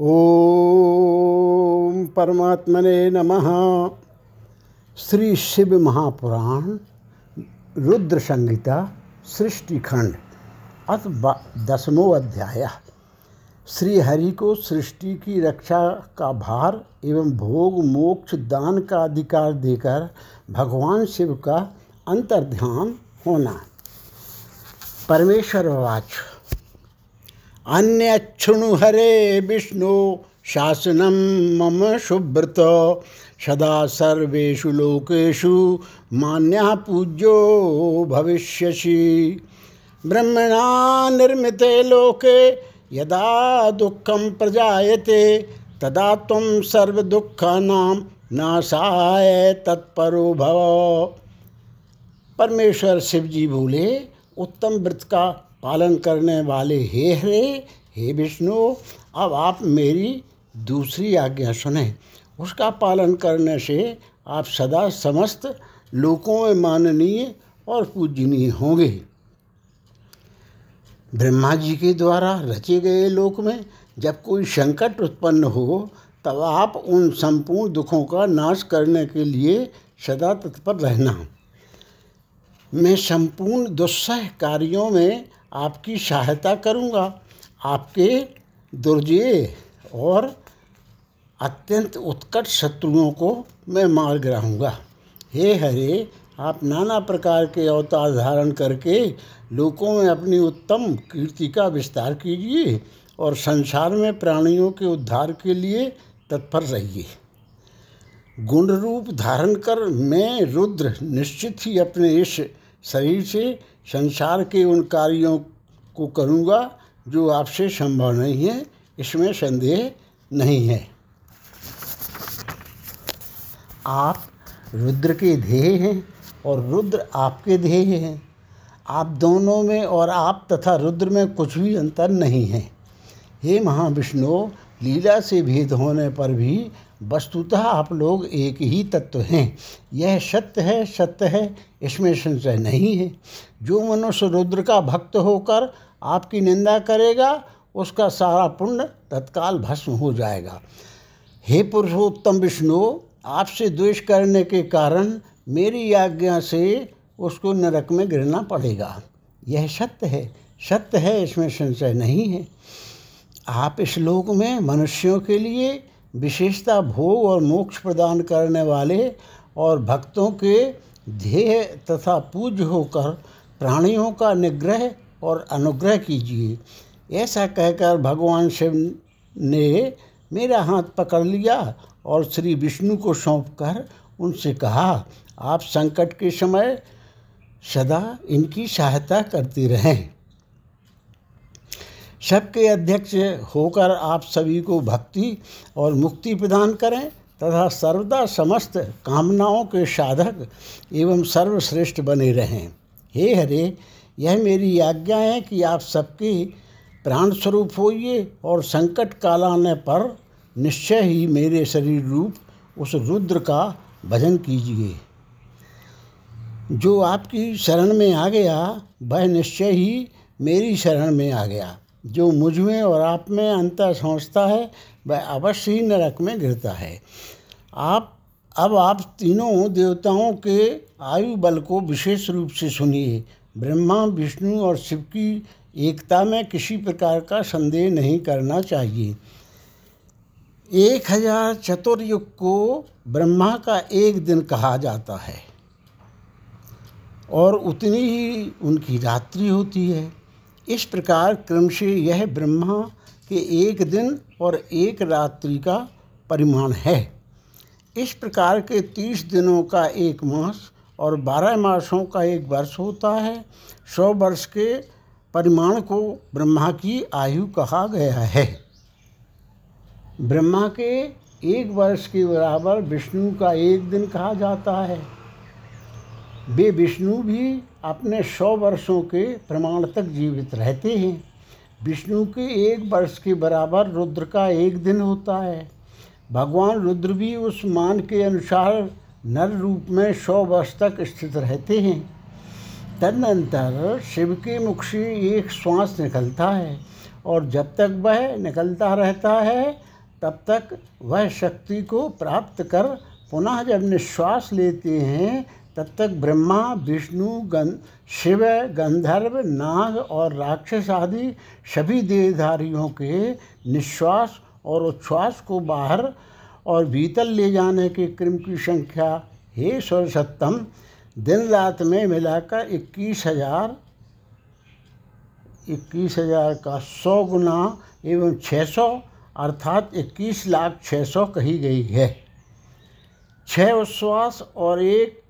ओम परमात्मने नमः। श्री शिव महापुराण, रुद्र संहिता सृष्टि खंड अथ दसमो अध्याय। श्री हरि को सृष्टि की रक्षा का भार एवं भोग, मोक्ष, दान का अधिकार देकर भगवान शिव का अंतर्ध्यान होना। परमेश्वर वाच। अन्यक्षुणु हरे विष्णु शासनम मम सुब्रत सदा सर्वेषु लोकेषु मान्या पूज्यो भविष्यसि। ब्रह्मणा निर्मिते लोके यदा दुःखं प्रजायते, तदा त्वं सर्वदुःखानां नाशाय तत्परो भव। परमेश्वर शिव जी बोले, उत्तम व्रत का पालन करने वाले, हे हरे, हे विष्णु, अब आप मेरी दूसरी आज्ञा सुने। उसका पालन करने से आप सदा समस्त लोकों में माननीय और पूजनीय होंगे। ब्रह्मा जी के द्वारा रचे गए लोक में जब कोई संकट उत्पन्न हो, तब आप उन संपूर्ण दुखों का नाश करने के लिए सदा तत्पर रहना। मैं संपूर्ण दुस्सह कार्यों में आपकी सहायता करूँगा। आपके दुर्जय और अत्यंत उत्कट शत्रुओं को मैं मार गिराऊँगा। हे हरे, आप नाना प्रकार के अवतार धारण करके लोकों में अपनी उत्तम कीर्ति का विस्तार कीजिए और संसार में प्राणियों के उद्धार के लिए तत्पर रहिए। गुण रूप धारण कर मैं रुद्र निश्चित ही अपने इस शरीर से, संसार के उन कार्यों को करूँगा, जो आपसे संभव नहीं है, इसमें संदेह नहीं है। आप रुद्र के ध्येय हैं और रुद्र आपके ध्येय हैं। आप दोनों में और आप तथा रुद्र में कुछ भी अंतर नहीं है। हे महाविष्णु, लीला से भेद होने पर भी वस्तुतः आप लोग एक ही तत्व हैं। यह सत्य है सत्य है, इसमें संशय नहीं है। जो मनुष्य रुद्र का भक्त होकर आपकी निंदा करेगा, उसका सारा पुण्य तत्काल भस्म हो जाएगा। हे पुरुषोत्तम विष्णु, आपसे द्वेष करने के कारण मेरी आज्ञा से उसको नरक में गिरना पड़ेगा। यह सत्य है सत्य है, इसमें संशय नहीं है। आप इस लोक में मनुष्यों के लिए विशेषता भोग और मोक्ष प्रदान करने वाले और भक्तों के ध्येय तथा पूज्य होकर प्राणियों का निग्रह और अनुग्रह कीजिए। ऐसा कहकर भगवान शिव ने मेरा हाथ पकड़ लिया और श्री विष्णु को सौंप कर उनसे कहा, आप संकट के समय सदा इनकी सहायता करती रहें। सबके अध्यक्ष होकर आप सभी को भक्ति और मुक्ति प्रदान करें तथा सर्वदा समस्त कामनाओं के साधक एवं सर्वश्रेष्ठ बने रहें। हे हरे, यह मेरी आज्ञा है कि आप सबके प्राण स्वरूप होइए और संकट काल आने पर निश्चय ही मेरे शरीर रूप उस रुद्र का भजन कीजिए। जो आपकी शरण में आ गया, वह निश्चय ही मेरी शरण में आ गया। जो मुझमें और आप में अंतर सोचता है, वह अवश्य ही नरक में गिरता है। आप, अब आप तीनों देवताओं के आयु बल को विशेष रूप से सुनिए। ब्रह्मा, विष्णु और शिव की एकता में किसी प्रकार का संदेह नहीं करना चाहिए। एक हज़ार चतुर्युग को ब्रह्मा का एक दिन कहा जाता है और उतनी ही उनकी रात्रि होती है। इस प्रकार क्रम से यह ब्रह्मा के एक दिन और एक रात्रि का परिमाण है। इस प्रकार के तीस दिनों का एक मास और बारह मासों का एक वर्ष होता है। सौ वर्ष के परिमाण को ब्रह्मा की आयु कहा गया है। ब्रह्मा के एक वर्ष के बराबर विष्णु का एक दिन कहा जाता है। वे विष्णु भी अपने सौ वर्षों के प्रमाण तक जीवित रहते हैं। विष्णु के एक वर्ष के बराबर रुद्र का एक दिन होता है। भगवान रुद्र भी उस मान के अनुसार नर रूप में सौ वर्ष तक स्थित रहते हैं। तदनंतर शिव के मुख से एक श्वास निकलता है और जब तक वह निकलता रहता है, तब तक वह शक्ति को प्राप्त कर पुनः जब निश्वास लेते हैं तब तक ब्रह्मा, विष्णु, गं, शिव, गंधर्व, नाग और राक्षस आदि सभी देहधारियों के निश्वास और उच्छ्वास को बाहर और भीतर ले जाने के क्रम की संख्या हे सरसत्तम दिन रात में मिलाकर इक्कीस हज़ार इक्कीस हज़ार का सौ गुना एवं छः सौ, अर्थात इक्कीस लाख छः सौ कही गई है। छः उच्छ्वास और एक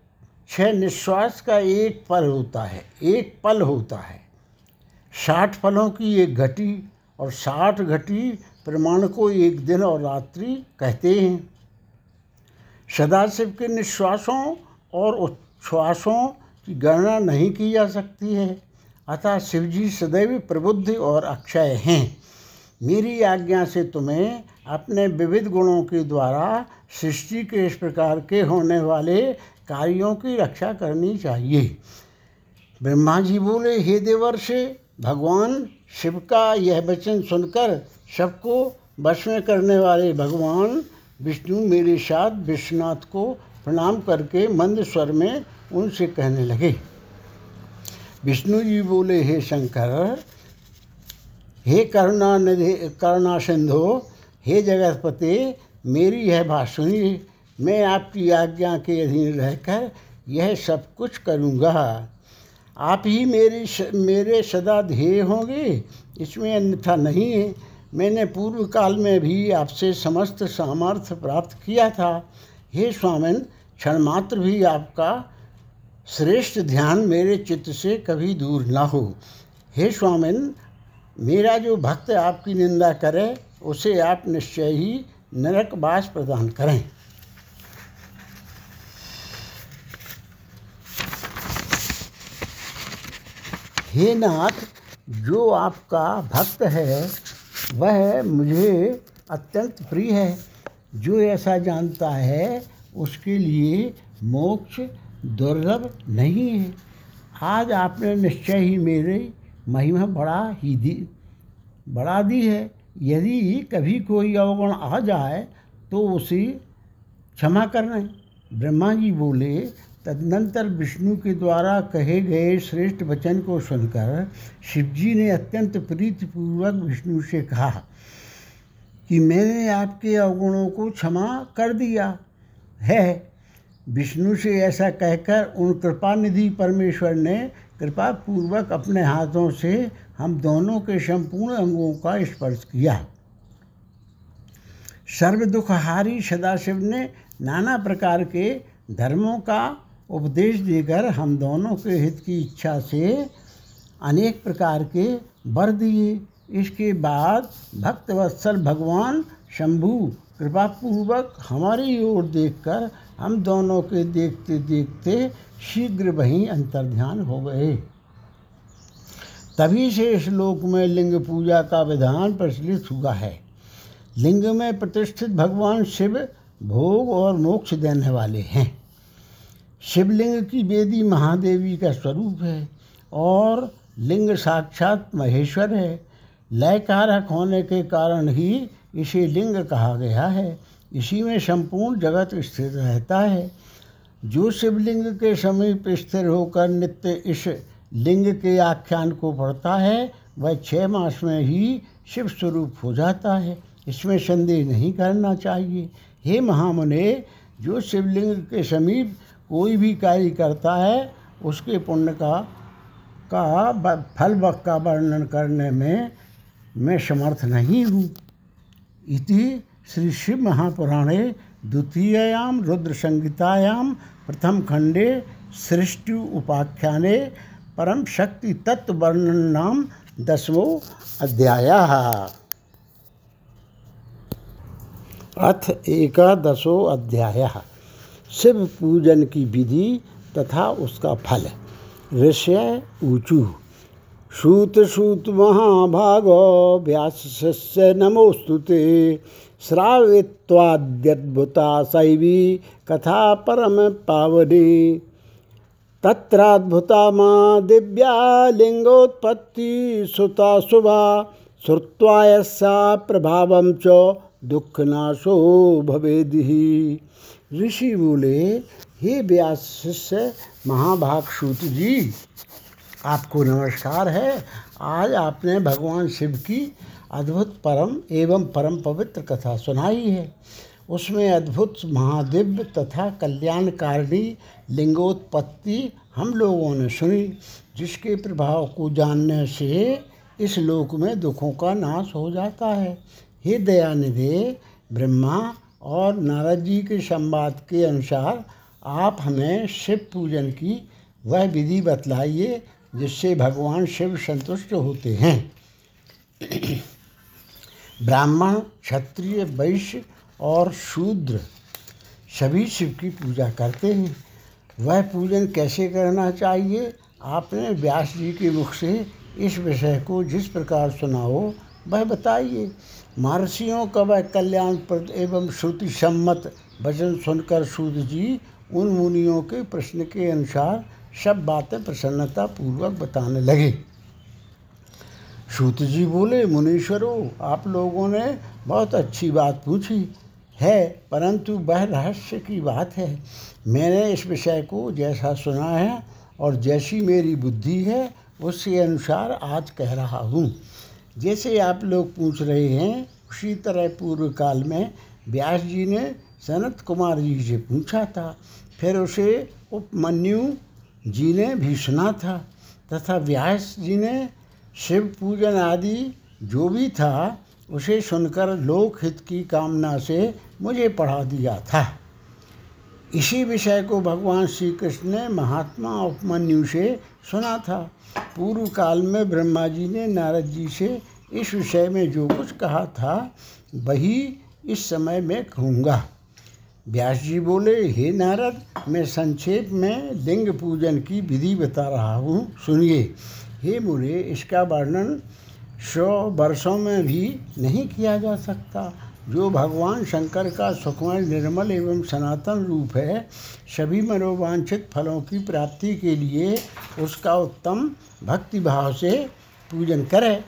छः निश्वास का एक पल होता है, एक पल होता है। साठ पलों की एक घटी और साठ घटी प्रमाण को एक दिन और रात्रि कहते हैं। सदाशिव के निश्वासों और उच्छ्वासों की गणना नहीं की जा सकती है। अतः शिवजी सदैव प्रबुद्ध और अक्षय हैं। मेरी आज्ञा से तुम्हें अपने विविध गुणों के द्वारा सृष्टि के इस प्रकार के होने वाले कार्यों की रक्षा करनी चाहिए। ब्रह्मा जी बोले, हे देवर्ष, भगवान, शिव का यह वचन सुनकर सबको वश में करने वाले भगवान, विष्णु मेरे साथ विश्वनाथ को प्रणाम करके मंद स्वर में उनसे कहने लगे। विष्णु जी बोले, हे शंकर, हे करुणा निधि करुणा सिंधु हे जगतपति मेरी यह सुनिए मैं आपकी आज्ञा के अधीन रहकर यह सब कुछ करूँगा। आप ही मेरी मेरे सदा ध्येय होंगे, इसमें अन्यथा नहीं। है मैंने पूर्व काल में भी आपसे समस्त सामर्थ्य प्राप्त किया था। हे स्वामिन क्षण मात्र भी आपका श्रेष्ठ ध्यान मेरे चित्त से कभी दूर ना हो। हे स्वामिन, मेरा जो भक्त आपकी निंदा करे, उसे आप निश्चय ही नरकवास प्रदान करें। हे नाथ, जो आपका भक्त है, वह मुझे अत्यंत प्रिय है। जो ऐसा जानता है, उसके लिए मोक्ष दुर्लभ नहीं है। आज आपने निश्चय ही मेरे महिमा बढ़ा ही दी बढ़ा दी है। यदि कभी कोई अवगुण आ जाए तो उसे क्षमा करना ब्रह्मा जी बोले, तदनंतर विष्णु के द्वारा कहे गए श्रेष्ठ वचन को सुनकर शिवजी ने अत्यंत प्रीतिपूर्वक विष्णु से कहा कि मैंने आपके अवगुणों को क्षमा कर दिया है। विष्णु से ऐसा कहकर उन कृपा निधि परमेश्वर ने कृपा पूर्वक अपने हाथों से हम दोनों के संपूर्ण अंगों का स्पर्श किया। सर्व दुखहारी सदाशिव ने नाना प्रकार के धर्मों का उपदेश देकर हम दोनों के हित की इच्छा से अनेक प्रकार के वर दिए। इसके बाद भक्तवत्सल भगवान शंभु कृपापूर्वक हमारी ओर देखकर हम दोनों के देखते देखते शीघ्र वहीं अंतर्ध्यान हो गए। तभी से इस श्लोक में लिंग पूजा का विधान प्रचलित हुआ है। लिंग में प्रतिष्ठित भगवान शिव भोग और मोक्ष देने वाले हैं। शिवलिंग की वेदी महादेवी का स्वरूप है और लिंग साक्षात महेश्वर है। लयकारक होने के कारण ही इसे लिंग कहा गया है। इसी में संपूर्ण जगत स्थिर रहता है। जो शिवलिंग के समीप स्थिर होकर नित्य इस लिंग के आख्यान को पढ़ता है, वह छः मास में ही शिव स्वरूप हो जाता है। इसमें संदेह नहीं करना चाहिए। हे महामुने, जो शिवलिंग के समीप कोई भी कार्य करता है, उसके पुण्य का का फल का वर्णन करने में, मैं समर्थ नहीं हूँ। इति श्री शिव महापुराणे द्वितीयां रुद्र संहितायां प्रथम खंडे सृष्टि उपाख्याने परम शक्ति तत्व वर्णन नाम दसवो अध्याय। अथ एकादशो अध्याय। शिव पूजन की विधि तथा उसका फल। ऋषय ऊचु। सूत सूत महाभाग व्यास शिष्य नमोस्तुते श्रावित्वाद्यद्भुता शैवी कथा परम पावनी। तत्राद्भुता माँ दिव्या लिंगोत्पत्ति सुता शुभा श्रुत्वा यस्सा प्रभावम च दुःखनाशो भवेदिहि ऋषि बोले हे व्यास शिष्य महाभाग सूत जी, आपको नमस्कार है। आज आपने भगवान शिव की अद्भुत परम एवं परम पवित्र कथा सुनाई है। उसमें अद्भुत महादिव्य तथा कल्याणकारिणी लिंगोत्पत्ति हम लोगों ने सुनी, जिसके प्रभाव को जानने से इस लोक में दुखों का नाश हो जाता है। हे दयानिधे, ब्रह्मा और नारद जी के संवाद के अनुसार आप हमें शिव पूजन की वह विधि बतलाइए, जिससे भगवान शिव संतुष्ट होते हैं। ब्राह्मण, क्षत्रिय, वैश्य और शूद्र सभी शिव की पूजा करते हैं। वह पूजन कैसे करना चाहिए? आपने व्यास जी के मुख से इस विषय को जिस प्रकार सुना हो, वह बताइए। महर्षियों का वह कल्याणप्रद एवं श्रुति सम्मत वचन सुनकर सूद जी उन मुनियों के प्रश्न के अनुसार सब बातें प्रसन्नता पूर्वक बताने लगे। सूत जी बोले, मुनीश्वरों, आप लोगों ने बहुत अच्छी बात पूछी। है, परंतु वह रहस्य की बात है। मैंने इस विषय को जैसा सुना है और जैसी मेरी बुद्धि है उसके अनुसार आज कह रहा हूँ। जैसे आप लोग पूछ रहे हैं, उसी तरह पूर्व काल में व्यास जी ने सनत कुमार जी से पूछा था। फिर उसे उपमन्यु जी ने भी सुना था तथा व्यास जी ने शिव पूजन आदि जो भी था उसे सुनकर लोक हित की कामना से मुझे पढ़ा दिया था। इसी विषय को भगवान श्री कृष्ण ने महात्मा उपमन्यु से सुना था। पूर्व काल में ब्रह्मा जी ने नारद जी से इस विषय में जो कुछ कहा था, वही इस समय मैं कहूँगा। व्यास जी बोले, हे नारद, मैं संक्षेप में लिंग पूजन की विधि बता रहा हूँ। सुनिए। हे मुरे, इसका वर्णन सौ वर्षों में भी नहीं किया जा सकता। जो भगवान शंकर का सुखमय, निर्मल एवं सनातन रूप है, सभी मनोवांछित फलों की प्राप्ति के लिए उसका उत्तम भक्ति भाव से पूजन करें।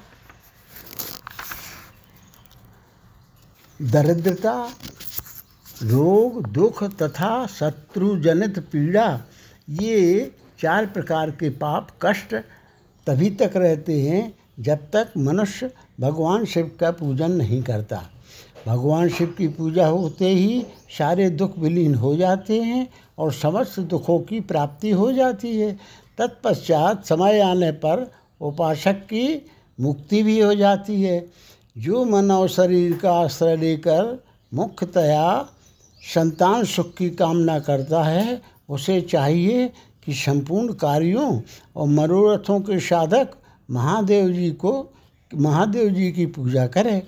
दरिद्रता, रोग, दुख तथा शत्रुजनित पीड़ा, ये चार प्रकार के पाप, कष्ट तभी तक रहते हैं जब तक मनुष्य भगवान शिव का पूजन नहीं करता। भगवान शिव की पूजा होते ही सारे दुख विलीन हो जाते हैं और समस्त दुखों की प्राप्ति हो जाती है। तत्पश्चात समय आने पर उपासक की मुक्ति भी हो जाती है। जो मन और शरीर का आश्रय लेकर मुख्यतया संतान सुख की कामना करता है, उसे चाहिए कि संपूर्ण कार्यों और मनोरथों के साधक महादेव जी को, महादेव जी की पूजा करें।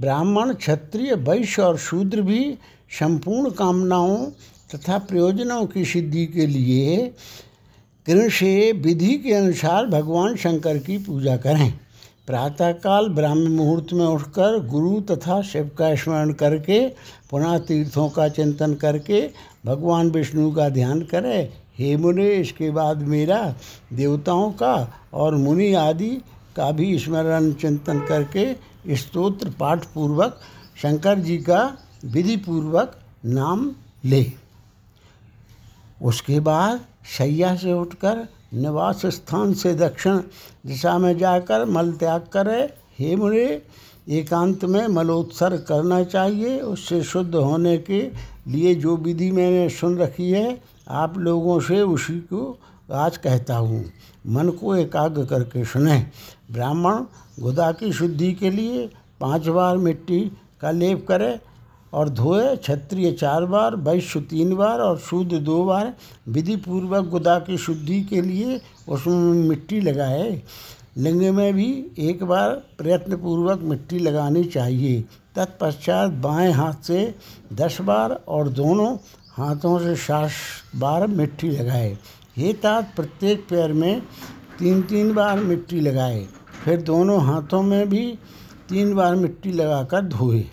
ब्राह्मण, क्षत्रिय, वैश्य और शूद्र भी संपूर्ण कामनाओं तथा प्रयोजनों की सिद्धि के लिए से विधि के अनुसार भगवान शंकर की पूजा करें। प्रातःकाल ब्राह्म मुहूर्त में उठकर गुरु तथा शिव का स्मरण करके, पुनः तीर्थों का चिंतन करके भगवान विष्णु का ध्यान करें। हे मुनि, इसके बाद मेरा देवताओं का और मुनि आदि का भी स्मरण चिंतन करके स्तोत्र पाठ पूर्वक शंकर जी का विधि पूर्वक नाम ले। उसके बाद शैया से उठकर निवास स्थान से दक्षिण दिशा में जाकर मल त्याग करे, हे मुनि, एकांत में मलोत्सर करना चाहिए। उससे शुद्ध होने के लिए जो विधि मैंने सुन रखी है, आप लोगों से उसी को आज कहता हूँ, मन को एकाग्र करके सुने। ब्राह्मण गुदा की शुद्धि के लिए पाँच बार मिट्टी का लेप करे और धोए, क्षत्रिय चार बार, वैश्य तीन बार और शुद्ध दो बार विधि पूर्वक गुदा की शुद्धि के लिए उसमें मिट्टी लगाए। लिंग में भी एक बार प्रयत्न पूर्वक मिट्टी लगानी चाहिए। तत्पश्चात बाएँ हाथ से दस बार और दोनों हाथों से सात बार मिट्टी लगाए। हे तात प्रत्येक पैर में तीन तीन बार मिट्टी लगाए। फिर दोनों हाथों में भी तीन बार मिट्टी लगाकर धोए।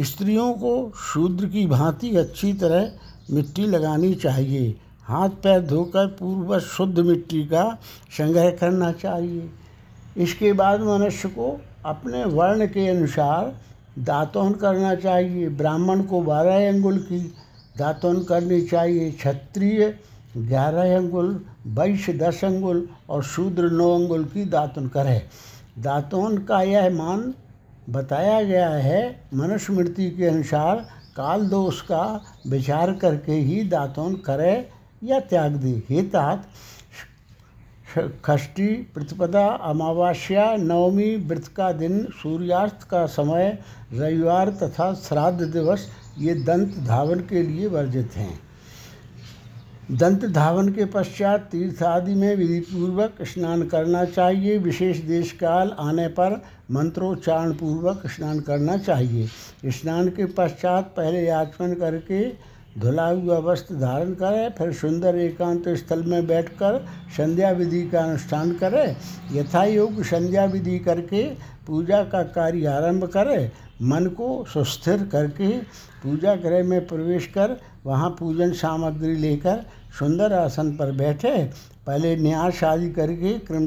स्त्रियों को शूद्र की भांति अच्छी तरह मिट्टी लगानी चाहिए। हाथ पैर धोकर पूर्व शुद्ध मिट्टी का संग्रह करना चाहिए। इसके बाद मनुष्य को अपने वर्ण के अनुसार दातोन करना चाहिए। ब्राह्मण को बारह अंगुल की दातुन करनी चाहिए। क्षत्रिय ग्यारह अंगुल वैश्य दस अंगुल और शूद्र नौ अंगुल की दातुन करे। दातुन का यह मान बताया गया है मनुष्य मृत्यु के अनुसार काल दोष का विचार करके ही दातुन करे या त्याग दे। हे तात, षष्ठी, प्रतिपदा, अमावस्या, नवमी, व्रत का दिन, सूर्यास्त का समय, रविवार तथा श्राद्ध दिवस ये दंत धावन के लिए वर्जित हैं। दंत धावन के पश्चात तीर्थ आदि में विधिपूर्वक स्नान करना चाहिए। विशेष देश काल आने पर मंत्रोच्चारण पूर्वक स्नान करना चाहिए। स्नान के पश्चात पहले आचमन करके धुला हुआ वस्त्र धारण करें, फिर सुंदर एकांत स्थल में बैठकर संध्या विधि का अनुष्ठान करें। यथा योग संध्या विधि करके पूजा का कार्य आरंभ करें। मन को सुस्थिर करके पूजा गृह में प्रवेश कर वहाँ पूजन सामग्री लेकर सुंदर आसन पर बैठे। पहले न्यास आदि करके क्रम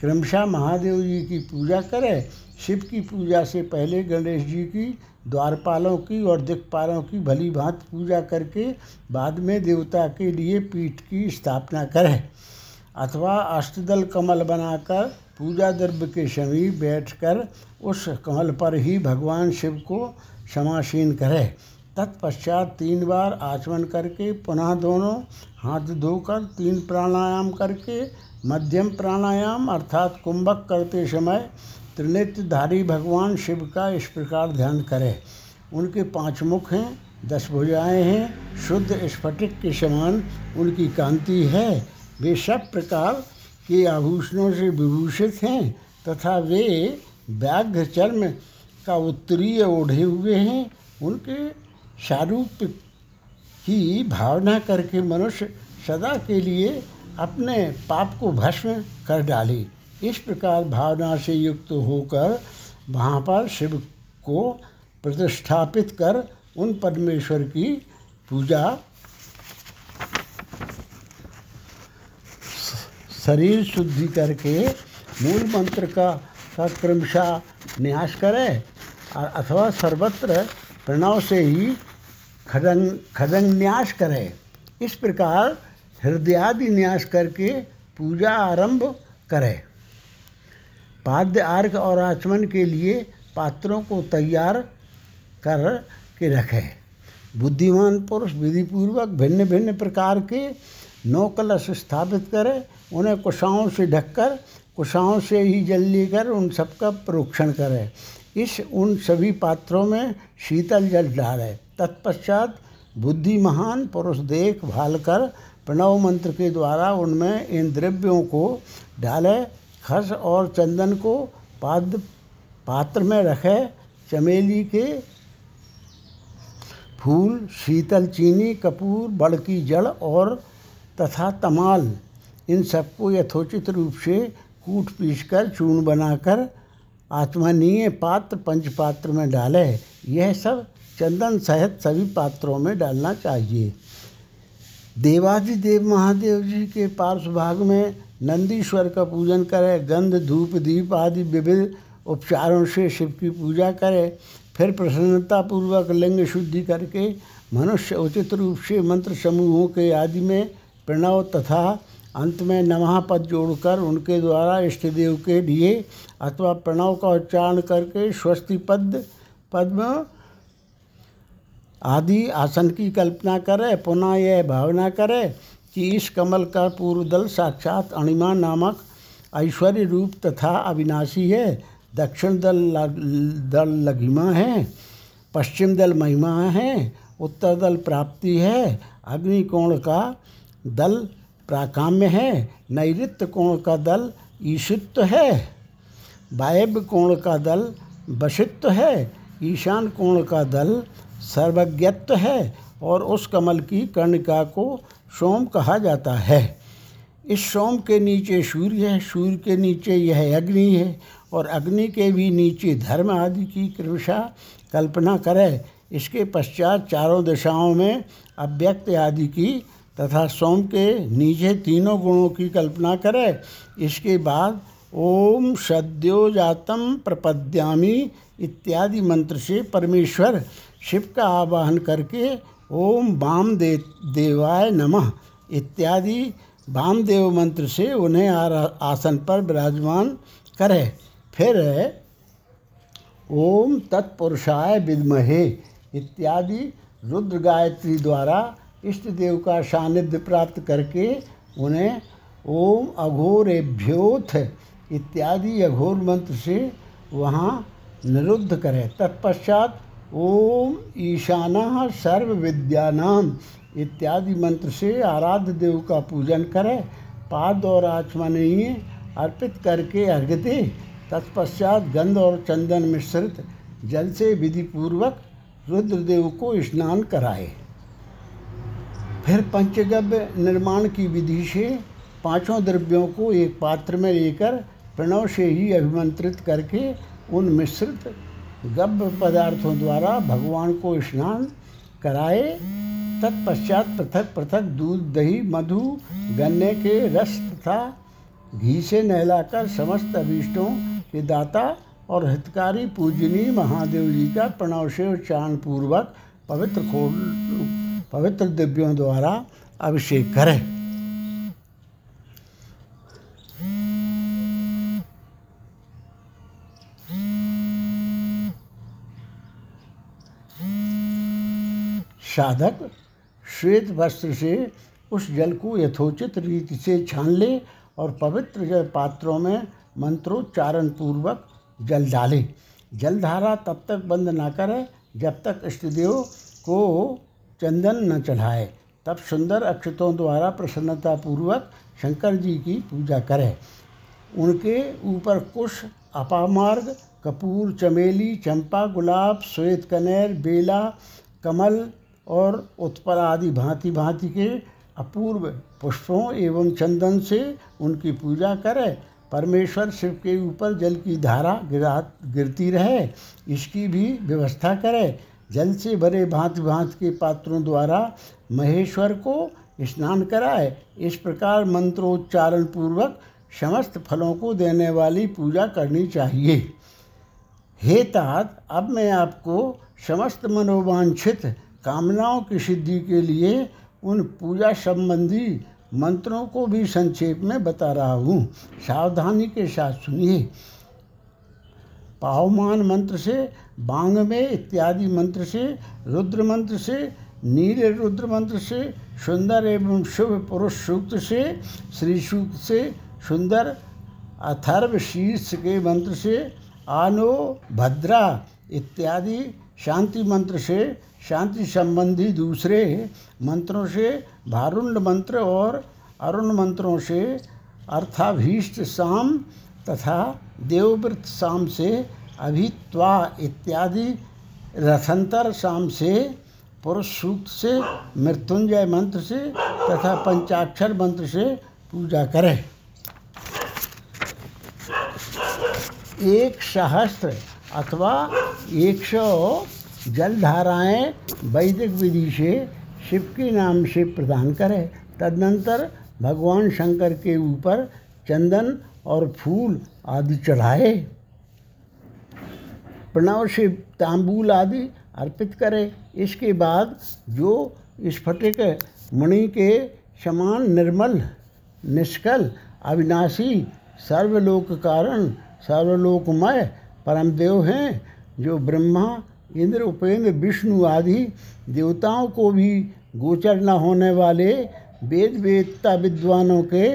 क्रमशः महादेव जी की पूजा करें। शिव की पूजा से पहले गणेश जी की, द्वारपालों की और दिक्पालों की भली भांत पूजा करके बाद में देवता के लिए पीठ की स्थापना करें। अथवा अष्टदल कमल बनाकर पूजा द्रव्य के समीप बैठकर उस कमल पर ही भगवान शिव को समासीन करें। तत्पश्चात तीन बार आचमन करके पुनः दोनों हाथ धोकर तीन प्राणायाम करके मध्यम प्राणायाम अर्थात कुंभक करते समय त्रिनेत्रधारी भगवान शिव का इस प्रकार ध्यान करें। उनके पाँच मुख हैं, दस भुजाएँ हैं, शुद्ध स्फटिक के समान उनकी कांति है। वे सब प्रकार के आभूषणों से विभूषित हैं तथा वे व्याघ्र चर्म का उत्तरीय ओढ़े हुए हैं। उनके शारूप की भावना करके मनुष्य सदा के लिए अपने पाप को भस्म कर डाले। इस प्रकार भावना से युक्त होकर वहाँ पर शिव को प्रतिष्ठापित कर उन परमेश्वर की पूजा शरीर शुद्धि करके मूल मंत्र का क्रमशः न्यास करें, अथवा सर्वत्र प्रणव से ही खदंग न्यास करें। इस प्रकार हृदयादि न्यास करके पूजा आरंभ करें। पाद्य अर्घ और आचमन के लिए पात्रों को तैयार कर के रखें। बुद्धिमान पुरुष विधिपूर्वक भिन्न भिन्न प्रकार के नौ कलश स्थापित करें। उन्हें कुशाओं से ढककर, कुशाओं से ही जल लेकर उन सबका प्रोक्षण करें। इस उन सभी पात्रों में शीतल जल डाले। तत्पश्चात बुद्धि महान पुरुष देख भाल कर प्रणव मंत्र के द्वारा उनमें इन द्रव्यों को डाले। खस और चंदन को पाद, पात्र में रखे। चमेली के फूल, शीतल चीनी, कपूर बड़की जड़ और तथा तमाल, इन सबको यथोचित रूप से कूट पीस कर चून बनाकर आत्मनीय पात्र पंच पात्र में डाले। यह सब चंदन सहित सभी पात्रों में डालना चाहिए। देवादिदेव महादेव जी के पार्श्व भाग में नंदीश्वर का पूजन करें, गंध, धूप, दीप आदि विविध उपचारों से शिव की पूजा करें। फिर प्रसन्नतापूर्वक लिंग शुद्धि करके, मनुष्य उचित रूप से मंत्र समूहों के आदि में प्रणव तथा अंत में नमः पद जोड़कर उनके द्वारा इष्ट देव के लिए अथवा प्रणव का उच्चारण करके स्वस्ति पद, पद्म आदि आसन की कल्पना करें, पुनः यह भावना करें कि इस कमल का पूर्व दल साक्षात अणिमा नामक ऐश्वर्य रूप तथा अविनाशी है। दक्षिण दल दल लघिमा है, पश्चिम दल महिमा है, उत्तर दल प्राप्ति है, अग्निकोण का दल प्राकाम्य है, नैऋत्य कोण का दल ईशित्व है, वायव्य कोण का दल वशित्व है, ईशान कोण का दल सर्वज्ञत्व है और उस कमल की कर्णिका को सोम कहा जाता है। इस सोम के नीचे सूर्य है, सूर्य के नीचे यह अग्नि है और अग्नि के भी नीचे धर्म आदि की कृपा कल्पना करें। इसके पश्चात चारों दिशाओं में अव्यक्त आदि की तथा सोम के नीचे तीनों गुणों की कल्पना करें। इसके बाद, ओम सद्यो जातम प्रपद्यामी इत्यादि मंत्र से परमेश्वर शिव का आवाहन करके ओम वाम दे, देवाय नमः इत्यादि वामदेव मंत्र से उन्हें आसन पर विराजमान करे। फिर, ओम तत्पुरुषाय विद्महे इत्यादि रुद्र गायत्री द्वारा इष्ट देव का सानिध्य प्राप्त करके उन्हें ओम अघोरेभ्योथ इत्यादि अघोर मंत्र से वहाँ निरुद्ध करें। तत्पश्चात ओम ईशाना सर्व विद्यानाम इत्यादि मंत्र से आराध्य देव का पूजन करें। पाद और आचमनीय अर्पित करके अर्घ दे तत्पश्चात गंध और चंदन मिश्रित जल से विधि पूर्वक रुद्रदेव को स्नान कराए। फिर पंचगव्य निर्माण की विधि से पाँचों द्रव्यों को एक पात्र में लेकर प्रणव से ही अभिमंत्रित करके उन मिश्रित गव्य पदार्थों द्वारा भगवान को स्नान कराए। तत्पश्चात पृथक पृथक दूध, दही, मधु, गन्ने के रस तथा घी से नहलाकर समस्त अभीष्टों के दाता और हितकारी पूजनीय महादेव जी का प्रणव से उच्चारण पूर्वक पवित्र खोल पवित्र दिव्यों द्वारा अभिषेक करें। साधक श्वेत वस्त्र से उस जल को यथोचित रीति से छान ले और पवित्र जल पात्रों में मंत्रोच्चारण पूर्वक जल डाले। जलधारा तब तक बंद ना करे जब तक इष्टदेव को चंदन न चढ़ाए। तब सुंदर अक्षतों द्वारा प्रसन्नतापूर्वक शंकर जी की पूजा करें। उनके ऊपर कुश, अपामार्ग, कपूर, चमेली, चंपा, गुलाब, श्वेत कनेर, बेला, कमल और उत्पर आदि भांति भांति के अपूर्व पुष्पों एवं चंदन से उनकी पूजा करें। परमेश्वर शिव के ऊपर जल की धारा गिरा, गिरती रहे। इसकी भी व्यवस्था करें। जल से भरे भांति भांति के पात्रों द्वारा महेश्वर को स्नान कराए। इस प्रकार मंत्रोच्चारण पूर्वक समस्त फलों को देने वाली पूजा करनी चाहिए। हे तात, अब मैं आपको समस्त मनोवांछित कामनाओं की सिद्धि के लिए उन पूजा संबंधी मंत्रों को भी संक्षेप में बता रहा हूँ। सावधानी के साथ सुनिए। पावमान मंत्र से, बांग में इत्यादि मंत्र से, रुद्र मंत्र से, नील रुद्र मंत्र से, सुंदर एवं शुभ पुरुष सूक्त से, श्री सूक्त से, सुंदर अथर्व शीर्ष के मंत्र से, आनो भद्रा इत्यादि शांति मंत्र से, शांति संबंधी दूसरे मंत्रों से भारुंड मंत्र और अरुण मंत्रों से, अर्थाभीष्ट साम तथा देवव्रत साम से अभित्वा इत्यादि रथंतर शाम से पुरुष सूक्त से, मृत्युंजय मंत्र से तथा पंचाक्षर मंत्र से पूजा करें। एक सहस्त्र अथवा एक सौ जलधाराएँ वैदिक विधि से शिव के नाम से प्रदान करें। तदनंतर भगवान शंकर के ऊपर चंदन और फूल आदि चढ़ाए। प्रणव से तांबूल आदि अर्पित करें। इसके बाद जो स्फटिक मणि के समान निर्मल, निष्कल, अविनाशी, सर्वलोक कारण, सर्वलोकमय परमदेव हैं, जो ब्रह्मा, इंद्र, उपेंद्र, विष्णु आदि देवताओं को भी गोचर न होने वाले वेद वेदता विद्वानों के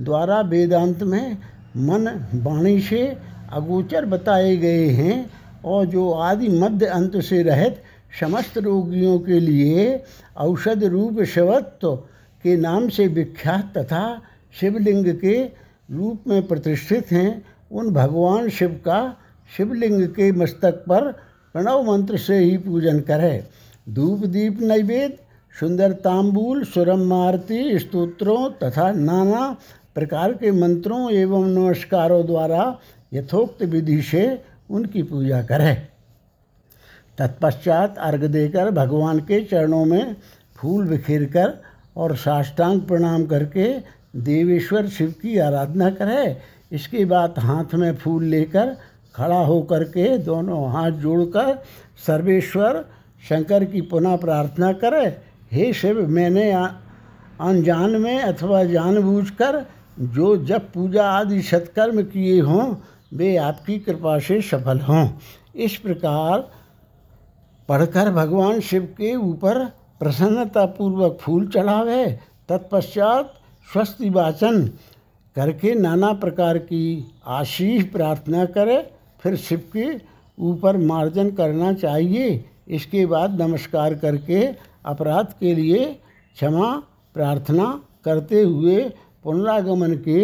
द्वारा वेदांत में मन वाणी से अगोचर बताए गए हैं और जो आदि मध्य अंत से रहित समस्त रोगियों के लिए औषध रूप शिवत्व के नाम से विख्यात तथा शिवलिंग के रूप में प्रतिष्ठित हैं। उन भगवान शिव का शिवलिंग के मस्तक पर प्रणव मंत्र से ही पूजन करें। धूप दीप नैवेद्य, सुंदर तांबूल, सुरम आरती, स्तोत्रों तथा नाना प्रकार के मंत्रों एवं नमस्कारों द्वारा यथोक्त विधि से उनकी पूजा करें। तत्पश्चात अर्घ देकर भगवान के चरणों में फूल बिखेर कर और साष्टांग प्रणाम करके देवेश्वर शिव की आराधना करें। इसके बाद हाथ में फूल लेकर खड़ा होकर के दोनों हाथ जोड़कर सर्वेश्वर शंकर की पुनः प्रार्थना करे। हे शिव, मैंने अनजान में अथवा जानबूझकर जो जब पूजा आदि सत्कर्म किए हों, वे आपकी कृपा से सफल हों। इस प्रकार पढ़कर भगवान शिव के ऊपर प्रसन्नतापूर्वक फूल चढ़ावे, तत्पश्चात स्वस्ति वाचन करके नाना प्रकार की आशीष प्रार्थना करे, फिर शिव के ऊपर मार्जन करना चाहिए। इसके बाद नमस्कार करके अपराध के लिए क्षमा प्रार्थना करते हुए पुनरागमन के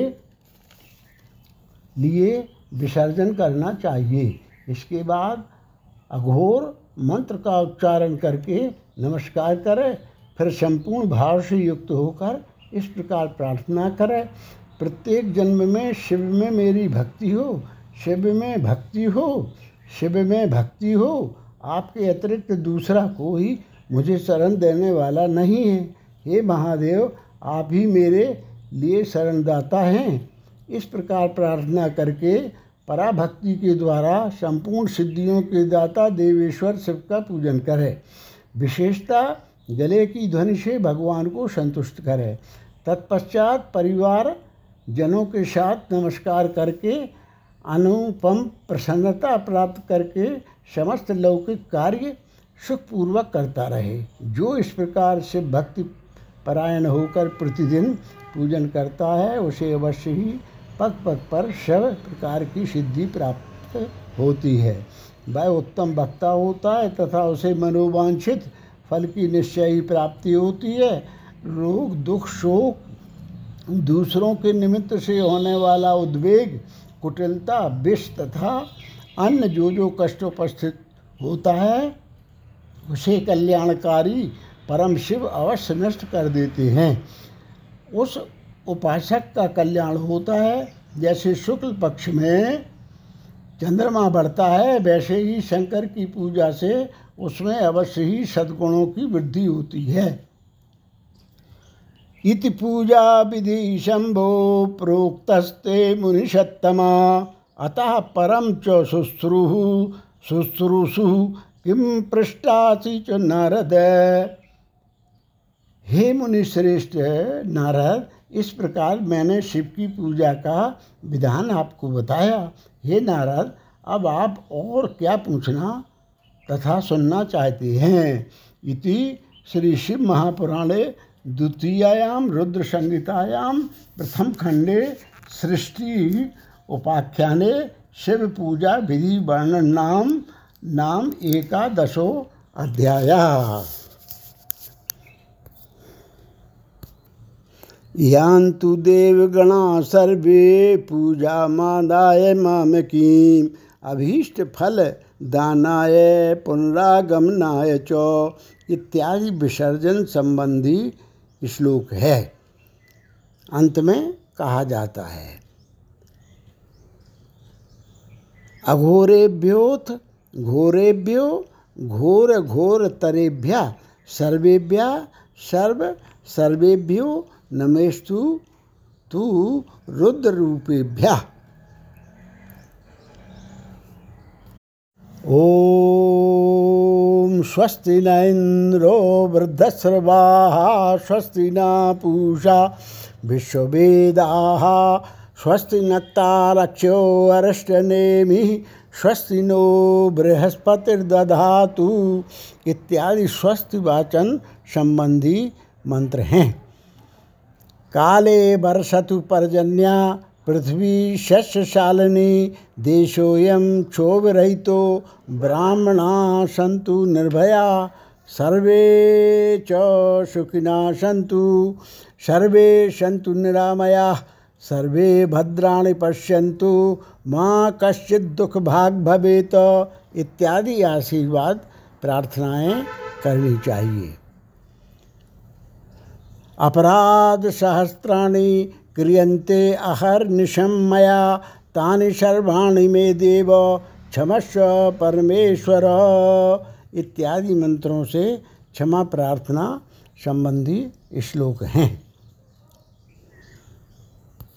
लिए विसर्जन करना चाहिए। इसके बाद अघोर मंत्र का उच्चारण करके नमस्कार करें, फिर संपूर्ण भाव से युक्त होकर इस प्रकार प्रार्थना करें। प्रत्येक जन्म में शिव में मेरी भक्ति हो, शिव में भक्ति हो, शिव में भक्ति हो, आपके अतिरिक्त दूसरा कोई मुझे शरण देने वाला नहीं है। हे महादेव, आप ही मेरे लिए शरणदाता हैं। इस प्रकार प्रार्थना करके पराभक्ति के द्वारा संपूर्ण सिद्धियों के दाता देवेश्वर शिव का पूजन करें। विशेषता गले की ध्वनि से भगवान को संतुष्ट करें। तत्पश्चात परिवार जनों के साथ नमस्कार करके अनुपम प्रसन्नता प्राप्त करके समस्त लौकिक कार्य सुखपूर्वक करता रहे। जो इस प्रकार से भक्ति परायण होकर प्रतिदिन पूजन करता है, उसे अवश्य ही पग पग पर सब प्रकार की सिद्धि प्राप्त होती है। वह उत्तम वक्ता होता है तथा उसे मनोवांछित फल की निश्चय प्राप्ति होती है। रोग, दुख, शोक दूसरों के निमित्त से होने वाला उद्वेग, कुटिलता, विष तथा अन्य जो जो कष्ट उपस्थित होता है, उसे कल्याणकारी परम शिव अवश्य नष्ट कर देते हैं। उस उपासक का कल्याण होता है। जैसे शुक्ल पक्ष में चंद्रमा बढ़ता है, वैसे ही शंकर की पूजा से उसमें अवश्य ही सद्गुणों की वृद्धि होती है। इति पूजा विधि शंभो प्रोक्तस्ते मुनिषत्तमा। अतः परम च शुश्रु, शुश्रूषु किम पृष्ठासी च नारद। हे मुनि श्रेष्ठ नारद, इस प्रकार मैंने शिव की पूजा का विधान आपको बताया। हे नारद, अब आप और क्या पूछना तथा सुनना चाहते हैं? इति श्री शिव महापुराणे द्वितीयायाम रुद्र संहितायाम प्रथम खंडे सृष्टि उपाख्याने शिव पूजा विधि वर्णन नाम नाम एकादशो अध्याय। यान्तु देवगणा सर्वे पूजा मादाय मामकीम अभीष्ट फल दानाय, पुनरागमनाय च। इत्यादि विसर्जन संबंधी श्लोक है। अंत में कहा जाता है अघोरेभ्योथ घोरेभ्यो, घोर घोर तरेभ्य, सर्वेभ्य, सर्व सर्वेभ्यो नमेस्तु तु रुद्र रूपेभ्य ओम स्वस्ति न इंद्रो वृद्धस्रवाः, स्वस्ति न पूषा विश्ववेदाः स्वस्ति नक्तारक्षो अरष्टनेमि, स्वस्ति नो बृहस्पतिर्दधातु इत्यादि स्वस्ति वाचन संबंधी मंत्र हैं। काले वर्षतु पर्जन्या, पृथ्वी शस्यशालिनी देशोऽयं क्षोभरहितो, ब्राह्मणा सन्तु निर्भया, सर्वे च सुखिना सन्तु, सर्वे सन्तु निरामयाः, सर्वे भद्राणि पश्यन्तु, माँ कश्चित दुख भाग भवेत, इत्यादि आशीर्वाद प्रार्थनाएँ करनी चाहिए। अपराध सहस्त्राणि क्रियन्ते अहर्निशं मया, तानि सर्वाणि मे देव, क्षमस्व परमेश्वर। इत्यादि मंत्रों से क्षमा प्रार्थना संबंधी श्लोक हैं।